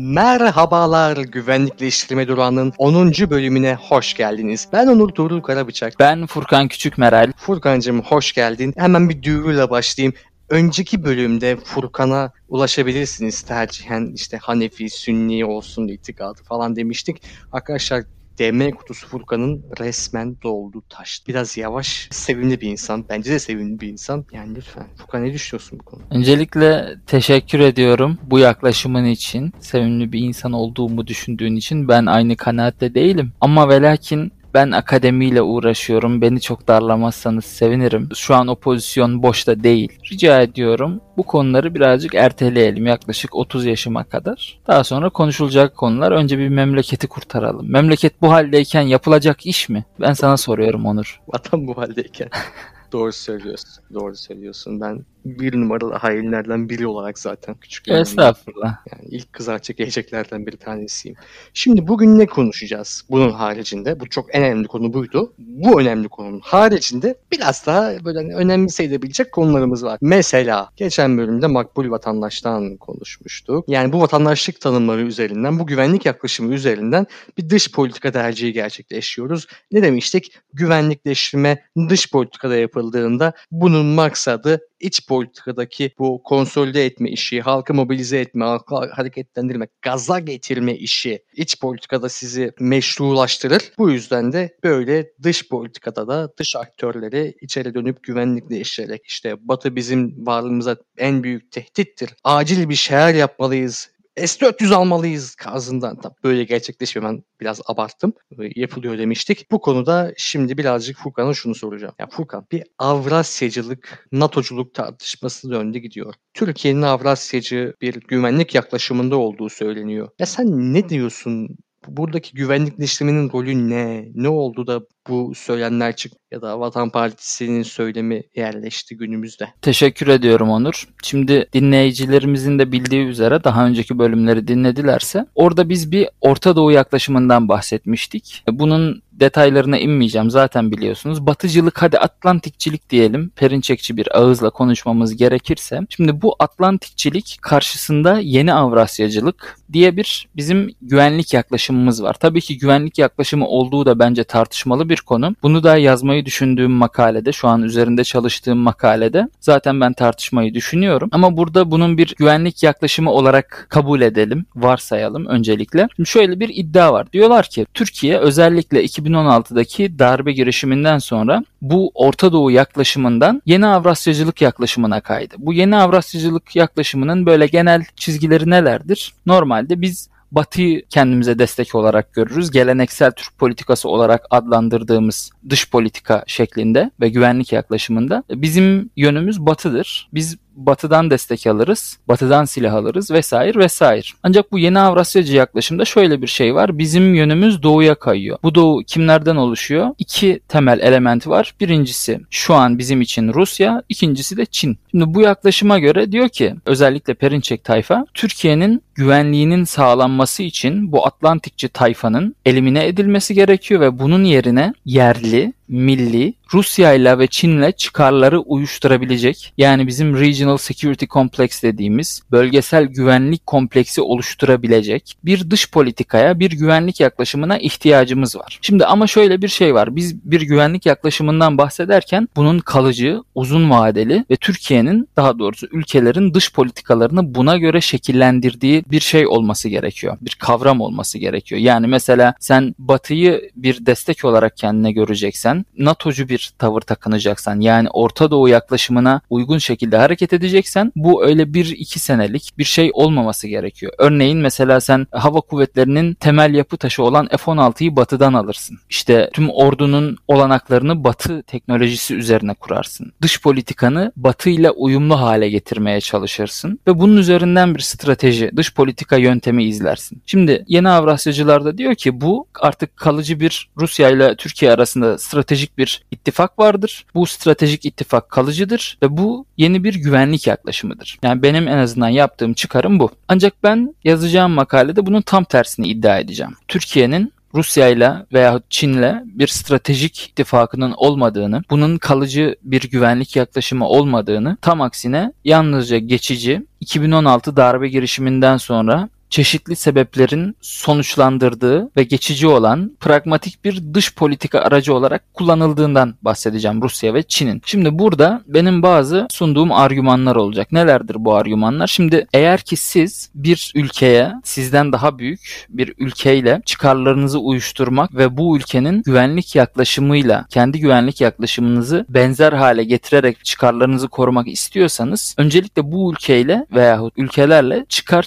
Merhabalar Güvenlikleştirme Durağı'nın 10. bölümüne hoş geldiniz. Ben Onur Tuğrul Karabıçak. Ben Furkan Küçük Meral. Furkan'cığım hoş geldin. Hemen bir duyuruyla başlayayım. Önceki bölümde Furkan'a ulaşabilirsiniz tercihen işte Hanefi, Sünni olsun itikadı falan demiştik. Arkadaşlar DM kutusu Furkan'ın resmen doldu taş. Biraz yavaş, sevimli bir insan. Bence de sevimli bir insan. Yani lütfen. Furkan ne düşünüyorsun bu konuda? Öncelikle teşekkür ediyorum bu yaklaşımın için. Sevimli bir insan olduğumu düşündüğün için ben aynı kanaatte değilim. Ama ve lakin ben akademiyle uğraşıyorum. Beni çok darlamazsanız sevinirim. Şu an o pozisyon boşta değil. Rica ediyorum bu konuları birazcık erteleyelim yaklaşık 30 yaşıma kadar. Daha sonra konuşulacak konular önce bir memleketi kurtaralım. Memleket bu haldeyken yapılacak iş mi? Ben sana soruyorum Onur. Vatan bu haldeyken. Doğru söylüyorsun. Doğru söylüyorsun. Ben bir numaralı hainlerden biri olarak zaten küçük. Estağfurullah. Yani ilk kızartacak geleceklerden bir tanesiyim. Şimdi bugün ne konuşacağız bunun haricinde? Bu çok en önemli konu buydu. Bu önemli konunun haricinde biraz daha böyle hani önemli sayılabilecek konularımız var. Mesela geçen bölümde makbul vatandaştan konuşmuştuk. Yani bu vatandaşlık tanımları üzerinden, bu güvenlik yaklaşımı üzerinden bir dış politika tercihi gerçekleşiyoruz. Ne demiştik? Güvenlikleştirme dış politikada yapıldığında bunun maksadı iç politikadaki bu konsolide etme işi, halkı mobilize etme, halkı hareketlendirme, gaza getirme işi iç politikada sizi meşrulaştırır. Bu yüzden de böyle dış politikada da dış aktörleri içeri dönüp güvenlikle işleyerek işte Batı bizim varlığımıza en büyük tehdittir. Acil bir şeyler yapmalıyız S-400 almalıyız kazından. Böyle gerçekleşmiyor. Ben biraz abarttım. Yapılıyor demiştik. Bu konuda şimdi birazcık Furkan'a şunu soracağım. Ya Furkan bir Avrasyacılık, NATO'culuk tartışması döndü gidiyor. Türkiye'nin Avrasyacı bir güvenlik yaklaşımında olduğu söyleniyor. Ya sen ne diyorsun buradaki güvenlikleştirmenin rolü ne? Ne oldu da bu söylemler çık ya da Vatan Partisi'nin söylemi yerleşti günümüzde. Teşekkür ediyorum Onur. Şimdi dinleyicilerimizin de bildiği üzere daha önceki bölümleri dinledilerse orada biz bir Orta Doğu yaklaşımından bahsetmiştik. Bunun detaylarına inmeyeceğim zaten biliyorsunuz. Batıcılık hadi Atlantikçilik diyelim. Perinçekçi bir ağızla konuşmamız gerekirse. Şimdi bu Atlantikçilik karşısında yeni Avrasyacılık diye bir bizim güvenlik yaklaşımımız var. Tabii ki güvenlik yaklaşımı olduğu da bence tartışmalı bir konu. Bunu da yazmayı düşündüğüm makalede, şu an üzerinde çalıştığım makalede zaten ben tartışmayı düşünüyorum. Ama burada bunun bir güvenlik yaklaşımı olarak kabul edelim, varsayalım öncelikle. Şimdi şöyle bir iddia var. Diyorlar ki Türkiye özellikle 2016'daki darbe girişiminden sonra bu Orta Doğu yaklaşımından yeni Avrasyacılık yaklaşımına kaydı. Bu yeni Avrasyacılık yaklaşımının böyle genel çizgileri nelerdir? Normalde biz Batı'yı kendimize destek olarak görürüz. Geleneksel Türk politikası olarak adlandırdığımız dış politika şeklinde ve güvenlik yaklaşımında bizim yönümüz Batı'dır. Biz batıdan destek alırız, batıdan silah alırız vesaire vesaire. Ancak bu yeni Avrasyacı yaklaşımda şöyle bir şey var. Bizim yönümüz doğuya kayıyor. Bu doğu kimlerden oluşuyor? İki temel elementi var. Birincisi şu an bizim için Rusya, ikincisi de Çin. Şimdi bu yaklaşıma göre diyor ki özellikle Perinçek tayfa Türkiye'nin güvenliğinin sağlanması için bu Atlantikçi tayfanın elimine edilmesi gerekiyor ve bunun yerine yerli, milli Rusya ile ve Çin'le çıkarları uyuşturabilecek yani bizim Regional Security Complex dediğimiz bölgesel güvenlik kompleksi oluşturabilecek bir dış politikaya, bir güvenlik yaklaşımına ihtiyacımız var. Şimdi ama şöyle bir şey var. Biz bir güvenlik yaklaşımından bahsederken bunun kalıcı, uzun vadeli ve Türkiye'nin daha doğrusu ülkelerin dış politikalarını buna göre şekillendirdiği bir şey olması gerekiyor. Bir kavram olması gerekiyor. Yani mesela sen Batı'yı bir destek olarak kendine göreceksen, NATO'cu bir tavır takınacaksan yani Orta Doğu yaklaşımına uygun şekilde hareket edeceksen bu öyle bir iki senelik bir şey olmaması gerekiyor. Örneğin mesela sen hava kuvvetlerinin temel yapı taşı olan F-16'yı batıdan alırsın. İşte tüm ordunun olanaklarını batı teknolojisi üzerine kurarsın. Dış politikanı batı ile uyumlu hale getirmeye çalışırsın ve bunun üzerinden bir strateji, dış politika yöntemi izlersin. Şimdi yeni Avrasyacılar da diyor ki bu artık kalıcı bir Rusya ile Türkiye arasında stratejik bir ittifak vardır. Bu stratejik ittifak kalıcıdır ve bu yeni bir güvenlik yaklaşımıdır. Yani benim en azından yaptığım çıkarım bu. Ancak ben yazacağım makalede bunun tam tersini iddia edeceğim. Türkiye'nin Rusya ile veya Çin'le bir stratejik ittifakının olmadığını, bunun kalıcı bir güvenlik yaklaşımı olmadığını, tam aksine yalnızca geçici 2016 darbe girişiminden sonra çeşitli sebeplerin sonuçlandırdığı ve geçici olan pragmatik bir dış politika aracı olarak kullanıldığından bahsedeceğim Rusya ve Çin'in. Şimdi burada benim bazı sunduğum argümanlar olacak. Nelerdir bu argümanlar? Şimdi eğer ki siz bir ülkeye sizden daha büyük bir ülkeyle çıkarlarınızı uyuşturmak ve bu ülkenin güvenlik yaklaşımıyla kendi güvenlik yaklaşımınızı benzer hale getirerek çıkarlarınızı korumak istiyorsanız öncelikle bu ülkeyle veyahut ülkelerle çıkar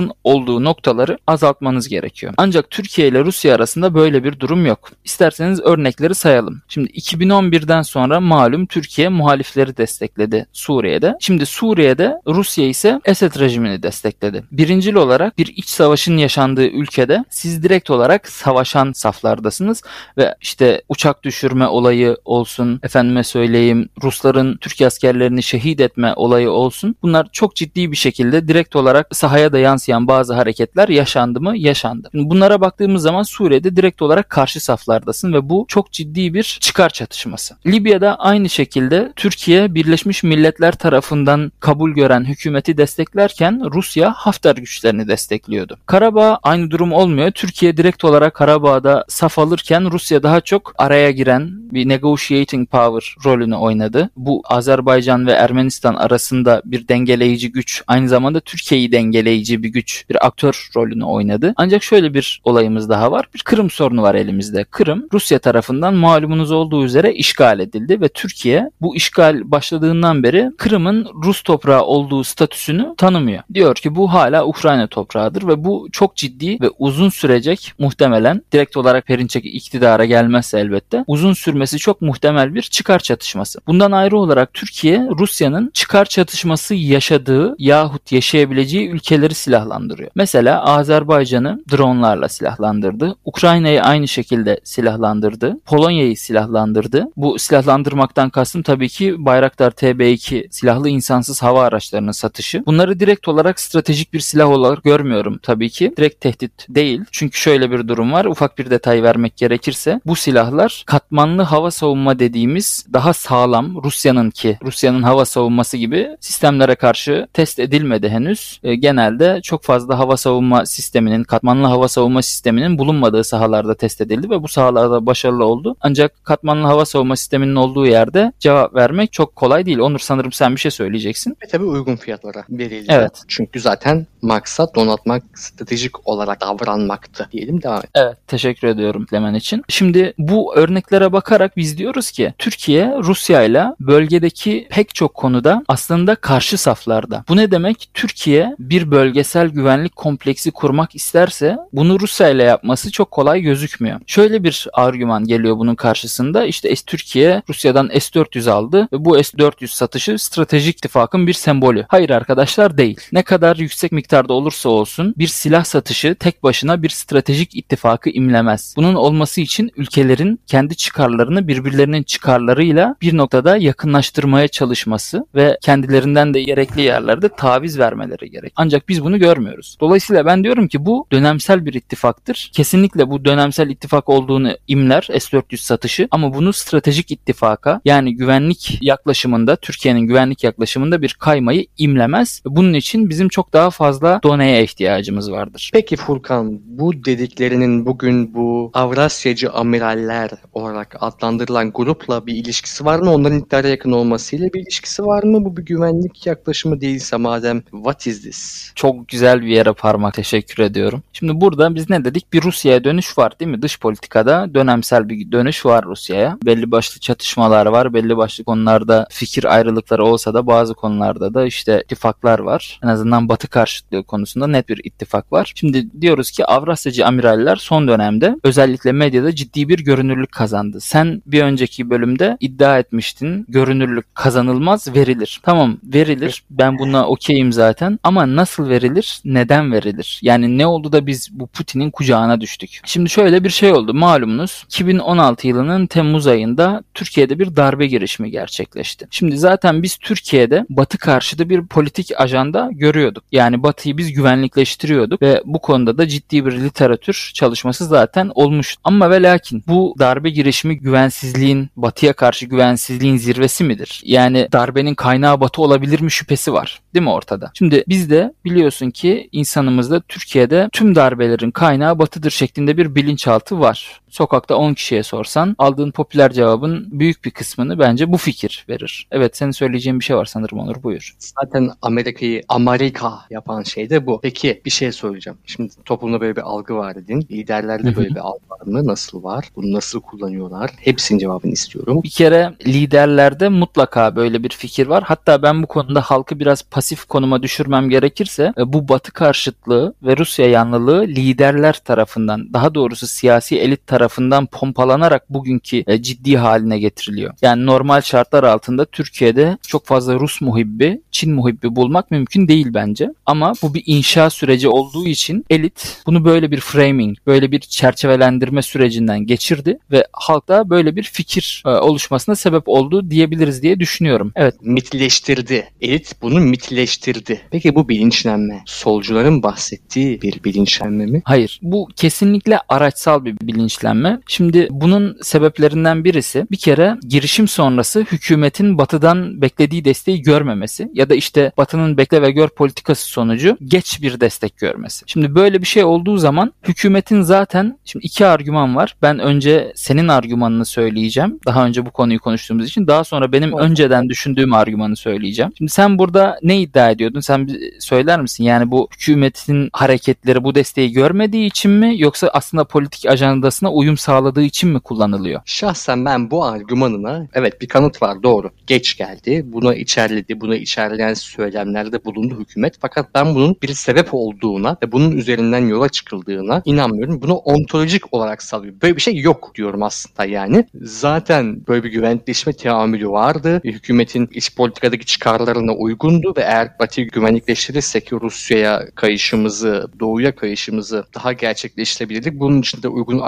çatışmalarınızın olduğu noktaları azaltmanız gerekiyor. Ancak Türkiye ile Rusya arasında böyle bir durum yok. İsterseniz örnekleri sayalım. Şimdi 2011'den sonra malum Türkiye muhalifleri destekledi Suriye'de. Şimdi Suriye'de Rusya ise Esed rejimini destekledi. Birincil olarak bir iç savaşın yaşandığı ülkede siz direkt olarak savaşan saflardasınız ve işte uçak düşürme olayı olsun, efendime söyleyeyim Rusların Türk askerlerini şehit etme olayı olsun. Bunlar çok ciddi bir şekilde direkt olarak sahaya da yansıyan bazı hareketler yaşandı mı? Yaşandı. Şimdi bunlara baktığımız zaman Suriye'de direkt olarak karşı saflardasın ve bu çok ciddi bir çıkar çatışması. Libya'da aynı şekilde Türkiye Birleşmiş Milletler tarafından kabul gören hükümeti desteklerken Rusya Hafter güçlerini destekliyordu. Karabağ aynı durum olmuyor. Türkiye direkt olarak Karabağ'da saf alırken Rusya daha çok araya giren bir negotiating power rolünü oynadı. Bu Azerbaycan ve Ermenistan arasında bir dengeleyici güç, aynı zamanda Türkiye'yi dengeleyici bir güç, bir aktör rolünü oynadı. Ancak şöyle bir olayımız daha var. Bir Kırım sorunu var elimizde. Kırım Rusya tarafından malumunuz olduğu üzere işgal edildi ve Türkiye bu işgal başladığından beri Kırım'ın Rus toprağı olduğu statüsünü tanımıyor. Diyor ki bu hala Ukrayna toprağıdır ve bu çok ciddi ve uzun sürecek muhtemelen direkt olarak Perinçek iktidara gelmezse elbette uzun sürmesi çok muhtemel bir çıkar çatışması. Bundan ayrı olarak Türkiye Rusya'nın çıkar çatışması yaşadığı yahut yaşayabileceği ülkeleri silahlandırıyor. Mesela Azerbaycan'ı dronlarla silahlandırdı. Ukrayna'yı aynı şekilde silahlandırdı. Polonya'yı silahlandırdı. Bu silahlandırmaktan kastım tabii ki Bayraktar TB2 silahlı insansız hava araçlarının satışı. Bunları direkt olarak stratejik bir silah olarak görmüyorum tabii ki. Direkt tehdit değil. Çünkü şöyle bir durum var. Ufak bir detay vermek gerekirse bu silahlar katmanlı hava savunma dediğimiz daha sağlam Rusya'nın ki Rusya'nın hava savunması gibi sistemlere karşı test edilmedi henüz. E, genelde çok fazla hava savunma sisteminin, katmanlı hava savunma sisteminin bulunmadığı sahalarda test edildi ve bu sahalarda başarılı oldu. Ancak katmanlı hava savunma sisteminin olduğu yerde cevap vermek çok kolay değil. Onur sanırım sen bir şey söyleyeceksin. Ve tabii uygun fiyatlara verildi. Evet. Çünkü zaten maksat donatmak, stratejik olarak davranmaktı diyelim devam et. Evet, teşekkür ediyorum Lemen için. Şimdi bu örneklere bakarak biz diyoruz ki Türkiye Rusya ile bölgedeki pek çok konuda aslında karşı saflarda. Bu ne demek? Türkiye bir bölgesel güvenlik kompleksi kurmak isterse bunu Rusya ile yapması çok kolay gözükmüyor. Şöyle bir argüman geliyor bunun karşısında. İşte Türkiye Rusya'dan S-400 aldı ve bu S-400 satışı stratejik ittifakın bir sembolü. Hayır arkadaşlar değil. Ne kadar yüksek miktarda olursa olsun bir silah satışı tek başına bir stratejik ittifakı imlemez. Bunun olması için ülkelerin kendi çıkarlarını birbirlerinin çıkarlarıyla bir noktada yakınlaştırmaya çalışması ve kendilerinden de gerekli yerlerde taviz vermeleri gerek. Ancak biz bunu görmüyoruz. Dolayısıyla ben diyorum ki bu dönemsel bir ittifaktır. Kesinlikle bu dönemsel ittifak olduğunu imler S-400 satışı ama bunu stratejik ittifaka yani güvenlik yaklaşımında Türkiye'nin güvenlik yaklaşımında bir kaymayı imlemez. Bunun için bizim çok daha fazla doneye ihtiyacımız vardır. Peki Furkan bu dediklerinin bugün bu Avrasyacı amiraller olarak adlandırılan grupla bir ilişkisi var mı? Onların iktidara yakın olmasıyla bir ilişkisi var mı? Bu bir güvenlik yaklaşımı değilse madem what is this? Çok güzel bir yere parmak teşekkür ediyorum. Şimdi burada biz ne dedik? Bir Rusya'ya dönüş var değil mi? Dış politikada dönemsel bir dönüş var Rusya'ya. Belli başlı çatışmalar var. Belli başlı konularda fikir ayrılıkları olsa da bazı konularda da işte ittifaklar var. En azından Batı karşıtlığı konusunda net bir ittifak var. Şimdi diyoruz ki Avrasyacı amiraller son dönemde özellikle medyada ciddi bir görünürlük kazandı. Sen bir önceki bölümde iddia etmiştin. Görünürlük kazanılmaz verilir. Tamam verilir. Ben buna okeyim zaten. Ama nasıl verilir? Neden verilir? Yani ne oldu da biz bu Putin'in kucağına düştük? Şimdi şöyle bir şey oldu. Malumunuz 2016 yılının Temmuz ayında Türkiye'de bir darbe girişimi gerçekleşti. Şimdi zaten biz Türkiye'de Batı karşıtı bir politik ajanda görüyorduk. Yani Batı Batı'yı biz güvenlikleştiriyorduk ve bu konuda da ciddi bir literatür çalışması zaten olmuş. Ama ve lakin bu darbe girişimi güvensizliğin, Batı'ya karşı güvensizliğin zirvesi midir? Yani darbenin kaynağı Batı olabilir mi şüphesi var. Değil mi ortada? Şimdi biz de biliyorsun ki insanımızda Türkiye'de tüm darbelerin kaynağı Batı'dır şeklinde bir bilinçaltı var. Sokakta 10 kişiye sorsan aldığın popüler cevabın büyük bir kısmını bence bu fikir verir. Evet senin söyleyeceğin bir şey var sanırım Onur buyur. Zaten Amerika'yı Amerika yapan şey de bu. Peki bir şey söyleyeceğim. Şimdi toplumda böyle bir algı var dedin. Liderlerde böyle bir algı var mı? Nasıl var? Bunu nasıl kullanıyorlar? Hepsinin cevabını istiyorum. Bir kere liderlerde mutlaka böyle bir fikir var. Hatta ben bu konuda halkı biraz pasif konuma düşürmem gerekirse e, bu Batı karşıtlığı ve Rusya yanlılığı liderler tarafından daha doğrusu siyasi elit tarafından pompalanarak bugünkü e, ciddi haline getiriliyor. Yani normal şartlar altında Türkiye'de çok fazla Rus muhibbi, Çin muhibbi bulmak mümkün değil bence. Ama bu bir inşa süreci olduğu için elit bunu böyle bir framing, böyle bir çerçevelendirme sürecinden geçirdi ve halkta böyle bir fikir e, oluşmasına sebep oldu diyebiliriz diye düşünüyorum. Evet. Mitleştirdi. Elit bunu mitleştirdi. Peki bu bilinçlenme solcuların bahsettiği bir bilinçlenme mi? Hayır. Bu kesinlikle araçsal bir bilinçlenme. Şimdi bunun sebeplerinden birisi bir kere girişim sonrası hükümetin batıdan beklediği desteği görmemesi ya da işte batının bekle ve gör politikası sonucu geç bir destek görmesi. Şimdi böyle bir şey olduğu zaman hükümetin zaten şimdi iki argüman var. Ben önce senin argümanını söyleyeceğim. Daha önce bu konuyu konuştuğumuz için. Daha sonra benim önceden düşündüğüm argümanı söyleyeceğim. Şimdi sen burada ne iddia ediyordun? Sen söyler misin? Yani bu hükümetin hareketleri bu desteği görmediği için mi yoksa aslında politik ajandasına uyum sağladığı için mi kullanılıyor? Şahsen ben bu argümanına evet bir kanıt var doğru. Geç geldi. Buna içerledi. Buna içerleyen söylemlerde bulundu hükümet. Fakat ben bunun bir sebep olduğuna ve bunun üzerinden yola çıkıldığına inanmıyorum. Bunu ontolojik olarak salıyorum. Böyle bir şey yok diyorum aslında yani. Zaten böyle bir güvenlikleşme teamülü vardı. Hükümetin iç politikadaki çıkarlarına uygundu ve eğer Batı'yı güvenlikleştirirsek Rusya'ya kayışımızı, Doğu'ya kayışımızı daha gerçekleştirebilirdik. Bunun için de uygun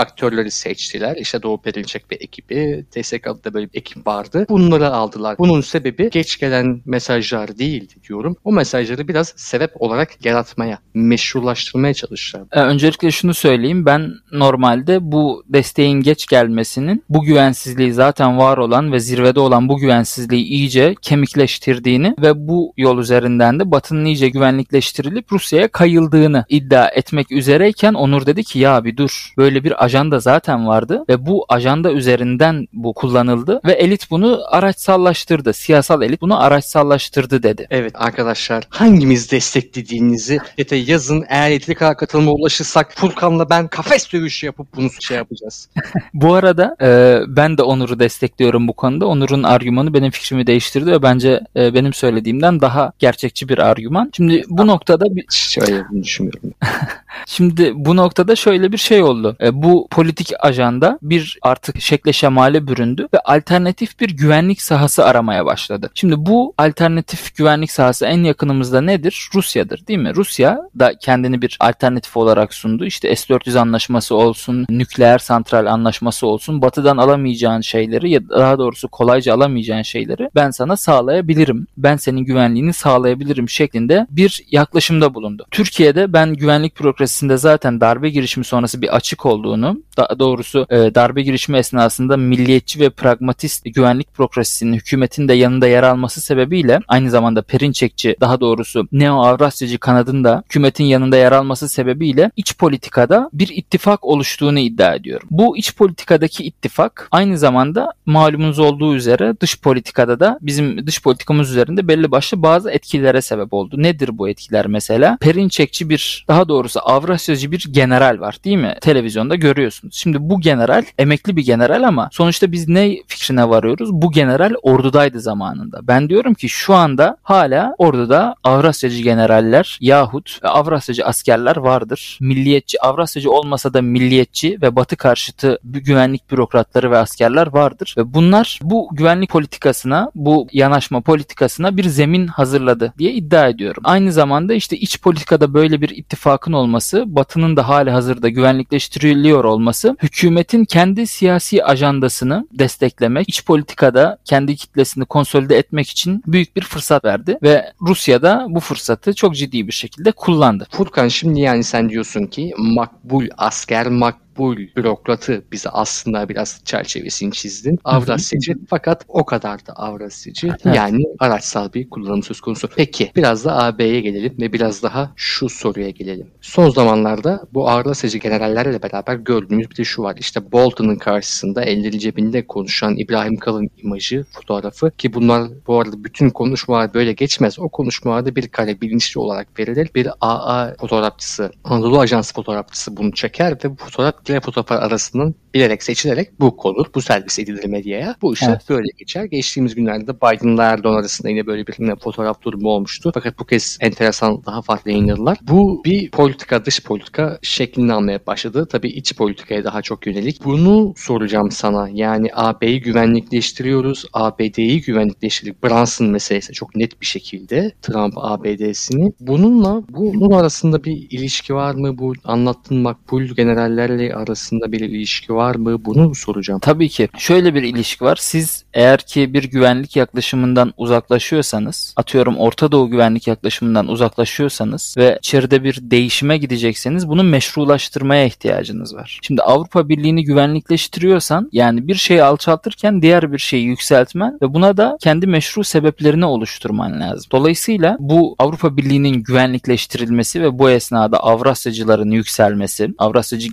aktörleri seçtiler. İşte Doğu Perinçek ve ekibi, TSK'da da böyle bir ekip vardı. Bunları aldılar. Bunun sebebi geç gelen mesajlar değildi diyorum. O mesajları biraz sebep olarak yaratmaya, meşrulaştırmaya çalıştılar. Ee, öncelikle şunu söyleyeyim. Ben normalde bu desteğin geç gelmesinin bu güvensizliği zaten var olan ve zirvede olan bu güvensizliği iyice kemikleştirdiğini ve bu yol üzerinden de Batı'nın iyice güvenlikleştirilip Rusya'ya kayıldığını iddia etmek üzereyken Onur dedi ki ya bir dur böyle bir ajanda zaten vardı ve bu ajanda üzerinden bu kullanıldı ve elit bunu araçsallaştırdı. Siyasal elit bunu araçsallaştırdı dedi. Evet arkadaşlar hangimiz desteklediğinizi ete yazın. Eğer yeteri kadar katılıma ulaşırsak Furkan'la ben kafes dövüşü yapıp bunu şey yapacağız. bu arada e, ben de Onur'u destekliyorum bu konuda. Onur'un argümanı benim fikrimi değiştirdi ve bence e, benim söylediğimden daha gerçekçi bir argüman. Şimdi bu noktada bir... Şöyle düşünmüyorum. Şimdi bu noktada şöyle bir şey oldu. E, bu politik ajanda bir artık şekle şemale büründü ve alternatif bir güvenlik sahası aramaya başladı. Şimdi bu alternatif güvenlik sahası en yakınımızda nedir? Rusya'dır değil mi? Rusya da kendini bir alternatif olarak sundu. İşte S-400 anlaşması olsun, nükleer santral anlaşması olsun. Batı'dan alamayacağın şeyleri ya daha doğrusu kolayca alamayacağın şeyleri ben sana sağlayabilirim. Ben senin güvenliğini sağlayabilirim şeklinde bir yaklaşımda bulundu. Türkiye'de ben güvenlik bürokrasisinde zaten darbe girişimi sonrası bir açık olduğunu, daha doğrusu e, darbe girişimi esnasında milliyetçi ve pragmatist güvenlik bürokrasisinin hükümetin de yanında yer alması sebebiyle aynı zamanda Perinçekçi daha doğrusu Neo-Avrasyacı kanadın da hükümetin yanında yer alması sebebiyle iç politikada bir ittifak oluştuğunu iddia ediyorum. Bu iç politikadaki ittifak aynı zamanda malumunuz olduğu üzere dış politikada da bizim dış politikamız üzerinde belli başlı bazı etkilere sebep oldu. Nedir bu etkiler mesela? Perinçekçi bir daha doğrusu Avrasyacı bir general var değil mi? Televizyonda görüyorsunuz. Şimdi bu general emekli bir general ama sonuçta biz ne fikrine varıyoruz? Bu general ordudaydı zamanında. Ben diyorum ki şu anda hala orduda Avrasyacı generaller yahut Avrasyacı askerler vardır. Milliyetçi, Avrasyacı olmasa da milliyetçi ve batı karşıtı güvenlik bürokratları ve askerler vardır. Ve bunlar bu güvenlik politikasına, bu yanaşma politikasına bir zemin hazırladı diye iddia ediyorum. Aynı zamanda işte iç politikada böyle bir ittifakın olması olması, Batı'nın da hali hazırda güvenlikleştiriliyor olması hükümetin kendi siyasi ajandasını desteklemek, iç politikada kendi kitlesini konsolide etmek için büyük bir fırsat verdi ve Rusya da bu fırsatı çok ciddi bir şekilde kullandı. Furkan şimdi yani sen diyorsun ki makbul asker, makbul bu bürokratı bize aslında biraz çerçevesini çizdin. Avrasyacı fakat o kadar da Avrasyacı. Evet. Yani araçsal bir kullanım söz konusu. Peki biraz da AB'ye gelelim ve biraz daha şu soruya gelelim. Son zamanlarda bu Avrasyacı generallerle beraber gördüğümüz bir de şu var. İşte Bolton'un karşısında elleri cebinde konuşan İbrahim Kalın imajı, fotoğrafı ki bunlar bu arada bütün konuşmalar böyle geçmez. O konuşmalarda bir kare bilinçli olarak verilir. Bir AA fotoğrafçısı, Anadolu Ajansı fotoğrafçısı bunu çeker ve bu fotoğraf diğer fotoğraflar arasından bilerek seçilerek bu olur. Bu servis edilir medyaya. Bu işler evet. böyle geçer. Geçtiğimiz günlerde Biden'la Erdoğan arasında yine böyle bir yine fotoğraf durumu olmuştu. Fakat bu kez enteresan daha farklı yayınladılar. Bu bir politika, dış politika şeklini almaya başladı. Tabii iç politikaya daha çok yönelik. Bunu soracağım sana. Yani AB'yi güvenlikleştiriyoruz. ABD'yi güvenlikleştirdik. Brunson meselesi çok net bir şekilde. Trump ABD'sini. Bununla bunun arasında bir ilişki var mı? Bu anlattığın makbul generallerle arasında bir ilişki var mı? Bunu soracağım. Tabii ki. Şöyle bir ilişki var. Siz eğer ki bir güvenlik yaklaşımından uzaklaşıyorsanız, atıyorum Orta Doğu güvenlik yaklaşımından uzaklaşıyorsanız ve içeride bir değişime gidecekseniz bunu meşrulaştırmaya ihtiyacınız var. Şimdi Avrupa Birliği'ni güvenlikleştiriyorsan yani bir şeyi alçaltırken diğer bir şeyi yükseltmen ve buna da kendi meşru sebeplerini oluşturman lazım. Dolayısıyla bu Avrupa Birliği'nin güvenlikleştirilmesi ve bu esnada Avrasyacıların yükselmesi, Avrasyacı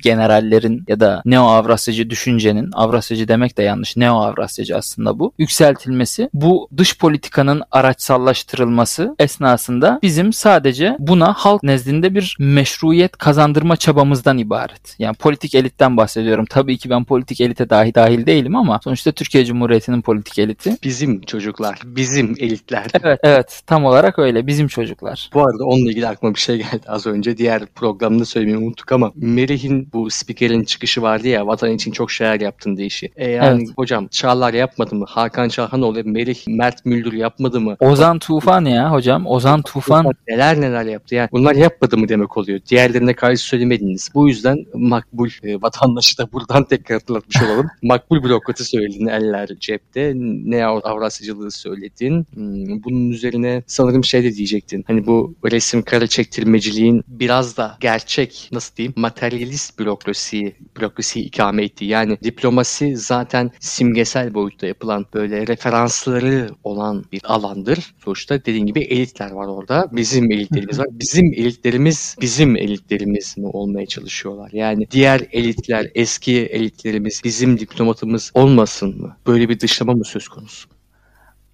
generallerin ya da Neo Avrasyacı düşüncenin, Avrasyacı demek de yanlış, Neo Avrasyacı aslında bu, yükseltilmesi, bu dış politikanın araçsallaştırılması esnasında bizim sadece buna halk nezdinde bir meşruiyet kazandırma çabamızdan ibaret. Yani politik elitten bahsediyorum. Tabii ki ben politik elite dahi dahil değilim ama sonuçta Türkiye Cumhuriyeti'nin politik eliti. Bizim çocuklar, bizim elitler. Evet, evet. Tam olarak öyle. Bizim çocuklar. Bu arada onunla ilgili aklıma bir şey geldi az önce. Diğer programda söylemeyi unuttuk ama Merih'in bu spikerin çıkışı vardı ya vatan için çok şeyler yaptın deyişi. E yani evet. hocam Çağlar yapmadı mı? Hakan Çalhanoğlu, Merih, Mert Müldür yapmadı mı? Ozan Tufan ya hocam. Ozan Tufan. Neler neler yaptı yani. Bunlar yapmadı mı demek oluyor. Diğerlerine karşı söylemediniz. Bu yüzden makbul e, vatandaşı da buradan tekrar hatırlatmış olalım. makbul bürokratı söyledin eller cepte. Ne Avrasyacılığı söyledin. Hmm, bunun üzerine sanırım şey de diyecektin. Hani bu resim kare çektirmeciliğin biraz da gerçek nasıl diyeyim materyalist bürokrasi bürokrasiyi ikame etti. Yani diplomasi zaten simgesel boyutta yapılan böyle referansları olan bir alandır. Sonuçta dediğin gibi elitler var orada. Bizim elitlerimiz var. Bizim elitlerimiz bizim elitlerimiz mi olmaya çalışıyorlar? Yani diğer elitler, eski elitlerimiz bizim diplomatımız olmasın mı? Böyle bir dışlama mı söz konusu?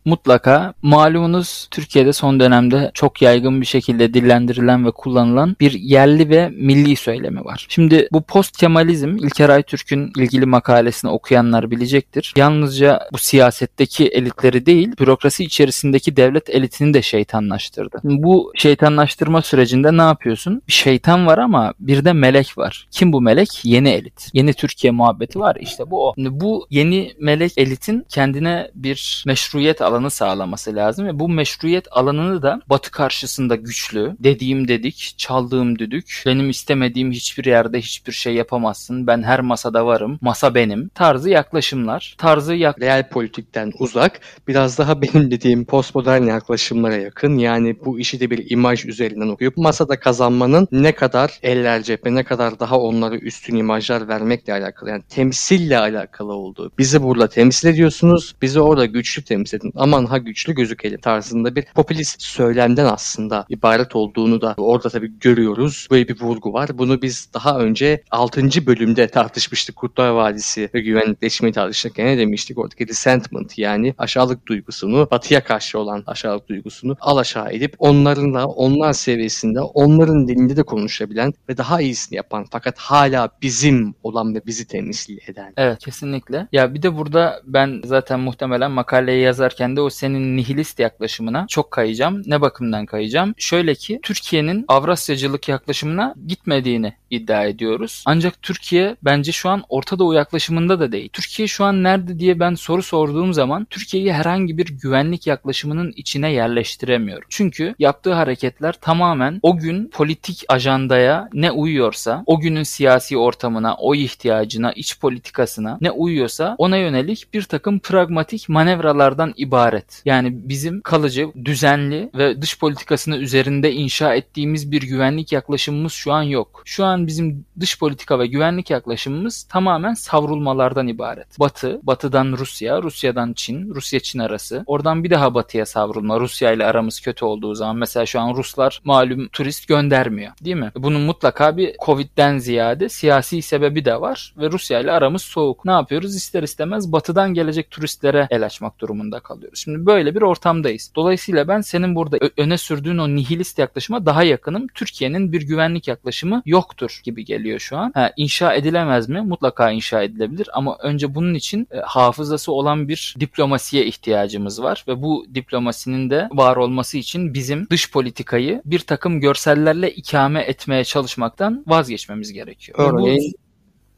Mutlaka malumunuz Türkiye'de son dönemde çok yaygın bir şekilde dillendirilen ve kullanılan bir yerli ve milli söylemi var. Şimdi bu post Kemalizm İlker Aytürk'ün ilgili makalesini okuyanlar bilecektir. Yalnızca bu siyasetteki elitleri değil, bürokrasi içerisindeki devlet elitini de şeytanlaştırdı. Bu şeytanlaştırma sürecinde ne yapıyorsun? Şeytan var ama bir de melek var. Kim bu melek? Yeni elit. Yeni Türkiye muhabbeti var. İşte bu o. Bu yeni melek elitin kendine bir meşruiyet alanı alanı sağlaması lazım ve bu meşruiyet alanını da Batı karşısında güçlü, dediğim dedik, çaldığım düdük, benim istemediğim hiçbir yerde hiçbir şey yapamazsın, ben her masada varım, masa benim tarzı yaklaşımlar. Tarzı yak real politikten uzak, biraz daha benim dediğim postmodern yaklaşımlara yakın. Yani bu işi de bir imaj üzerinden okuyup masada kazanmanın ne kadar eller cephe, ne kadar daha onlara üstün imajlar vermekle alakalı. Yani temsille alakalı olduğu. Bizi burada temsil ediyorsunuz, bizi orada güçlü temsil edin aman ha güçlü gözükelim tarzında bir popülist söylemden aslında ibaret olduğunu da orada tabii görüyoruz. Böyle bir vurgu var. Bunu biz daha önce 6. bölümde tartışmıştık. Kurtlar Vadisi ve güvenlikleşmeyi tartışırken ne demiştik? Oradaki resentment yani aşağılık duygusunu, batıya karşı olan aşağılık duygusunu alaşağı edip onlarınla, onlar seviyesinde, onların dilinde de konuşabilen ve daha iyisini yapan fakat hala bizim olan ve bizi temsil eden. Evet kesinlikle. Ya bir de burada ben zaten muhtemelen makaleyi yazarken de o senin nihilist yaklaşımına çok kayacağım. Ne bakımdan kayacağım? Şöyle ki Türkiye'nin Avrasyacılık yaklaşımına gitmediğini iddia ediyoruz. Ancak Türkiye bence şu an Orta Doğu yaklaşımında da değil. Türkiye şu an nerede diye ben soru sorduğum zaman Türkiye'yi herhangi bir güvenlik yaklaşımının içine yerleştiremiyorum. Çünkü yaptığı hareketler tamamen o gün politik ajandaya ne uyuyorsa, o günün siyasi ortamına, o ihtiyacına, iç politikasına ne uyuyorsa ona yönelik bir takım pragmatik manevralardan ibaret. Yani bizim kalıcı, düzenli ve dış politikasını üzerinde inşa ettiğimiz bir güvenlik yaklaşımımız şu an yok. Şu an bizim dış politika ve güvenlik yaklaşımımız tamamen savrulmalardan ibaret. Batı, batıdan Rusya, Rusya'dan Çin, Rusya-Çin arası. Oradan bir daha batıya savrulma. Rusya ile aramız kötü olduğu zaman mesela şu an Ruslar malum turist göndermiyor. Değil mi? Bunun mutlaka bir Covid'den ziyade siyasi sebebi de var ve Rusya ile aramız soğuk. Ne yapıyoruz? İster istemez batıdan gelecek turistlere el açmak durumunda kalıyoruz. Şimdi böyle bir ortamdayız. Dolayısıyla ben senin burada öne sürdüğün o nihilist yaklaşıma daha yakınım. Türkiye'nin bir güvenlik yaklaşımı yoktur gibi geliyor şu an. Ha, inşa edilemez mi? Mutlaka inşa edilebilir ama önce bunun için e, hafızası olan bir diplomasiye ihtiyacımız var ve bu diplomasinin de var olması için bizim dış politikayı bir takım görsellerle ikame etmeye çalışmaktan vazgeçmemiz gerekiyor. Örneğin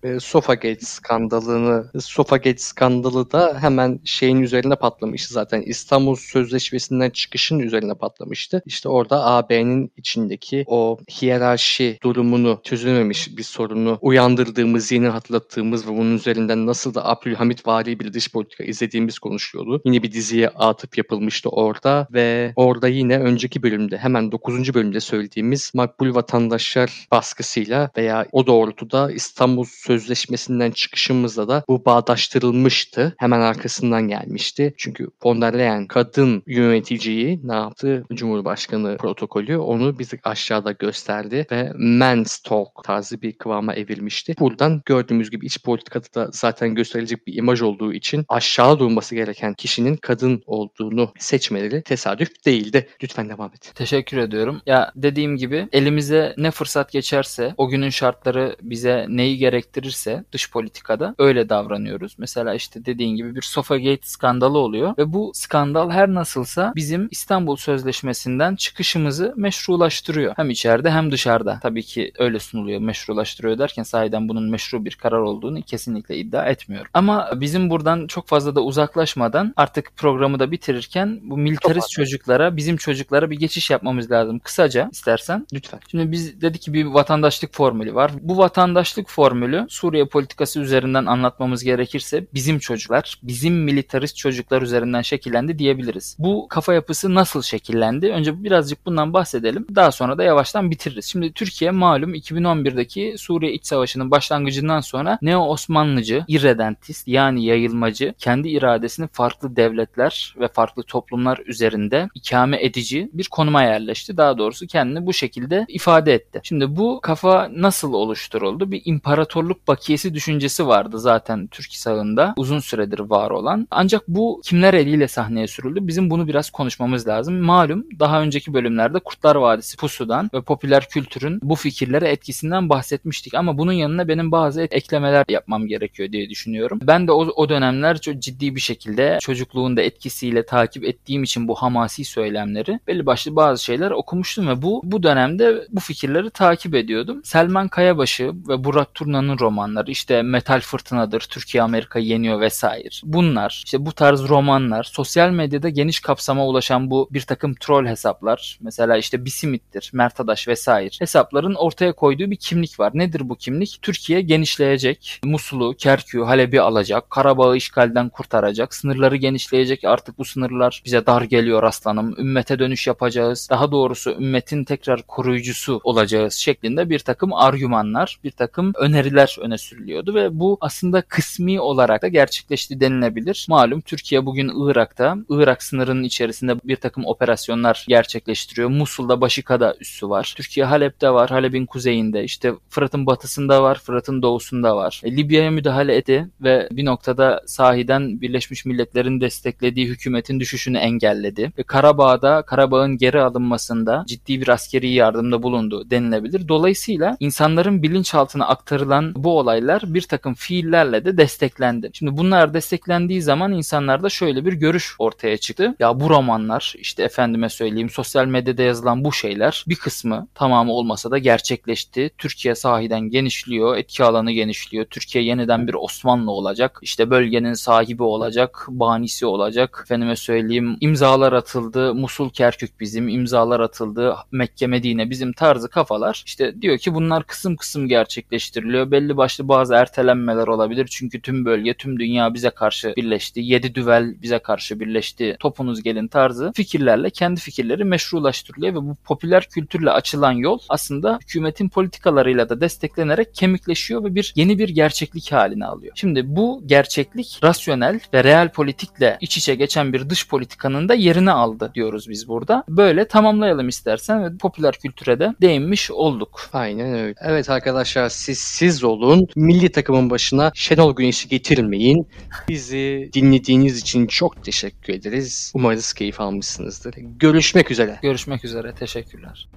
e, Sofagate skandalını, Sofagate skandalı da hemen şeyin üzerine patlamıştı zaten. İstanbul Sözleşmesi'nden çıkışın üzerine patlamıştı. İşte orada AB'nin içindeki o hiyerarşi durumunu çözülmemiş bir sorunu uyandırdığımız, yeni hatırlattığımız ve bunun üzerinden nasıl da Abdülhamit vari bir dış politika izlediğimiz konuşuyordu. Yine bir diziye atıp yapılmıştı orada ve orada yine önceki bölümde hemen 9. bölümde söylediğimiz makbul vatandaşlar baskısıyla veya o doğrultuda İstanbul Sözleşmesi'nden çıkışımızda da bu bağdaştırılmıştı. Hemen arkasından gelmişti. Çünkü von der Leyen kadın yöneticiyi ne yaptı? Cumhurbaşkanı protokolü onu bir aşağıda gösterdi ve men's talk tarzı bir kıvama evrilmişti. Buradan gördüğümüz gibi iç politikada da zaten gösterilecek bir imaj olduğu için aşağı durması gereken kişinin kadın olduğunu seçmeleri tesadüf değildi. Lütfen devam et. Teşekkür ediyorum. Ya dediğim gibi elimize ne fırsat geçerse o günün şartları bize neyi gerektirir gerektirirse dış politikada öyle davranıyoruz. Mesela işte dediğin gibi bir Sofagate skandalı oluyor ve bu skandal her nasılsa bizim İstanbul Sözleşmesi'nden çıkışımızı meşrulaştırıyor. Hem içeride hem dışarıda. Tabii ki öyle sunuluyor meşrulaştırıyor derken sahiden bunun meşru bir karar olduğunu kesinlikle iddia etmiyorum. Ama bizim buradan çok fazla da uzaklaşmadan artık programı da bitirirken bu militarist çocuklara, bizim çocuklara bir geçiş yapmamız lazım. Kısaca istersen. Lütfen. Şimdi biz dedik ki bir vatandaşlık formülü var. Bu vatandaşlık formülü Suriye politikası üzerinden anlatmamız gerekirse bizim çocuklar, bizim militarist çocuklar üzerinden şekillendi diyebiliriz. Bu kafa yapısı nasıl şekillendi? Önce birazcık bundan bahsedelim. Daha sonra da yavaştan bitiririz. Şimdi Türkiye malum 2011'deki Suriye İç Savaşı'nın başlangıcından sonra Neo-Osmanlıcı, irredentist yani yayılmacı, kendi iradesini farklı devletler ve farklı toplumlar üzerinde ikame edici bir konuma yerleşti. Daha doğrusu kendini bu şekilde ifade etti. Şimdi bu kafa nasıl oluşturuldu? Bir imparatorluk imparatorluk bakiyesi düşüncesi vardı zaten Türk sağında uzun süredir var olan. Ancak bu kimler eliyle sahneye sürüldü? Bizim bunu biraz konuşmamız lazım. Malum daha önceki bölümlerde Kurtlar Vadisi Pusu'dan ve popüler kültürün bu fikirlere etkisinden bahsetmiştik. Ama bunun yanına benim bazı eklemeler yapmam gerekiyor diye düşünüyorum. Ben de o, o dönemler çok ciddi bir şekilde çocukluğunda etkisiyle takip ettiğim için bu hamasi söylemleri belli başlı bazı şeyler okumuştum ve bu bu dönemde bu fikirleri takip ediyordum. Selman Kayabaşı ve Burak Turna'nın romanları işte Metal Fırtınadır, Türkiye Amerika yeniyor vesaire. Bunlar işte bu tarz romanlar sosyal medyada geniş kapsama ulaşan bu bir takım troll hesaplar mesela işte Bisimit'tir, Mert Adaş vesaire hesapların ortaya koyduğu bir kimlik var. Nedir bu kimlik? Türkiye genişleyecek, Musul'u, Kerkük'ü, Halep'i alacak, Karabağ'ı işgalden kurtaracak, sınırları genişleyecek artık bu sınırlar bize dar geliyor aslanım, ümmete dönüş yapacağız, daha doğrusu ümmetin tekrar koruyucusu olacağız şeklinde bir takım argümanlar, bir takım öneriler öne sürülüyordu ve bu aslında kısmi olarak da gerçekleşti denilebilir. Malum Türkiye bugün Irak'ta, Irak sınırının içerisinde bir takım operasyonlar gerçekleştiriyor. Musul'da Başika'da üssü var. Türkiye Halep'te var, Halep'in kuzeyinde. işte Fırat'ın batısında var, Fırat'ın doğusunda var. E, Libya'ya müdahale etti ve bir noktada sahiden Birleşmiş Milletler'in desteklediği hükümetin düşüşünü engelledi. Ve Karabağ'da, Karabağ'ın geri alınmasında ciddi bir askeri yardımda bulundu denilebilir. Dolayısıyla insanların bilinçaltına aktarılan bu bu olaylar bir takım fiillerle de desteklendi. Şimdi bunlar desteklendiği zaman insanlarda şöyle bir görüş ortaya çıktı. Ya bu romanlar işte efendime söyleyeyim sosyal medyada yazılan bu şeyler bir kısmı tamamı olmasa da gerçekleşti. Türkiye sahiden genişliyor, etki alanı genişliyor. Türkiye yeniden bir Osmanlı olacak. İşte bölgenin sahibi olacak, banisi olacak. Efendime söyleyeyim imzalar atıldı. Musul Kerkük bizim, imzalar atıldı. Mekke Medine bizim tarzı kafalar. İşte diyor ki bunlar kısım kısım gerçekleştiriliyor. Belli başlı bazı ertelenmeler olabilir. Çünkü tüm bölge, tüm dünya bize karşı birleşti. Yedi düvel bize karşı birleşti. Topunuz gelin tarzı fikirlerle kendi fikirleri meşrulaştırılıyor ve bu popüler kültürle açılan yol aslında hükümetin politikalarıyla da desteklenerek kemikleşiyor ve bir yeni bir gerçeklik haline alıyor. Şimdi bu gerçeklik rasyonel ve real politikle iç içe geçen bir dış politikanın da yerini aldı diyoruz biz burada. Böyle tamamlayalım istersen ve popüler kültüre de değinmiş olduk. Aynen öyle. Evet arkadaşlar siz siz olun. Milli takımın başına Şenol Güneş'i getirmeyin. Bizi dinlediğiniz için çok teşekkür ederiz. Umarız keyif almışsınızdır. Görüşmek üzere. Görüşmek üzere. Teşekkürler.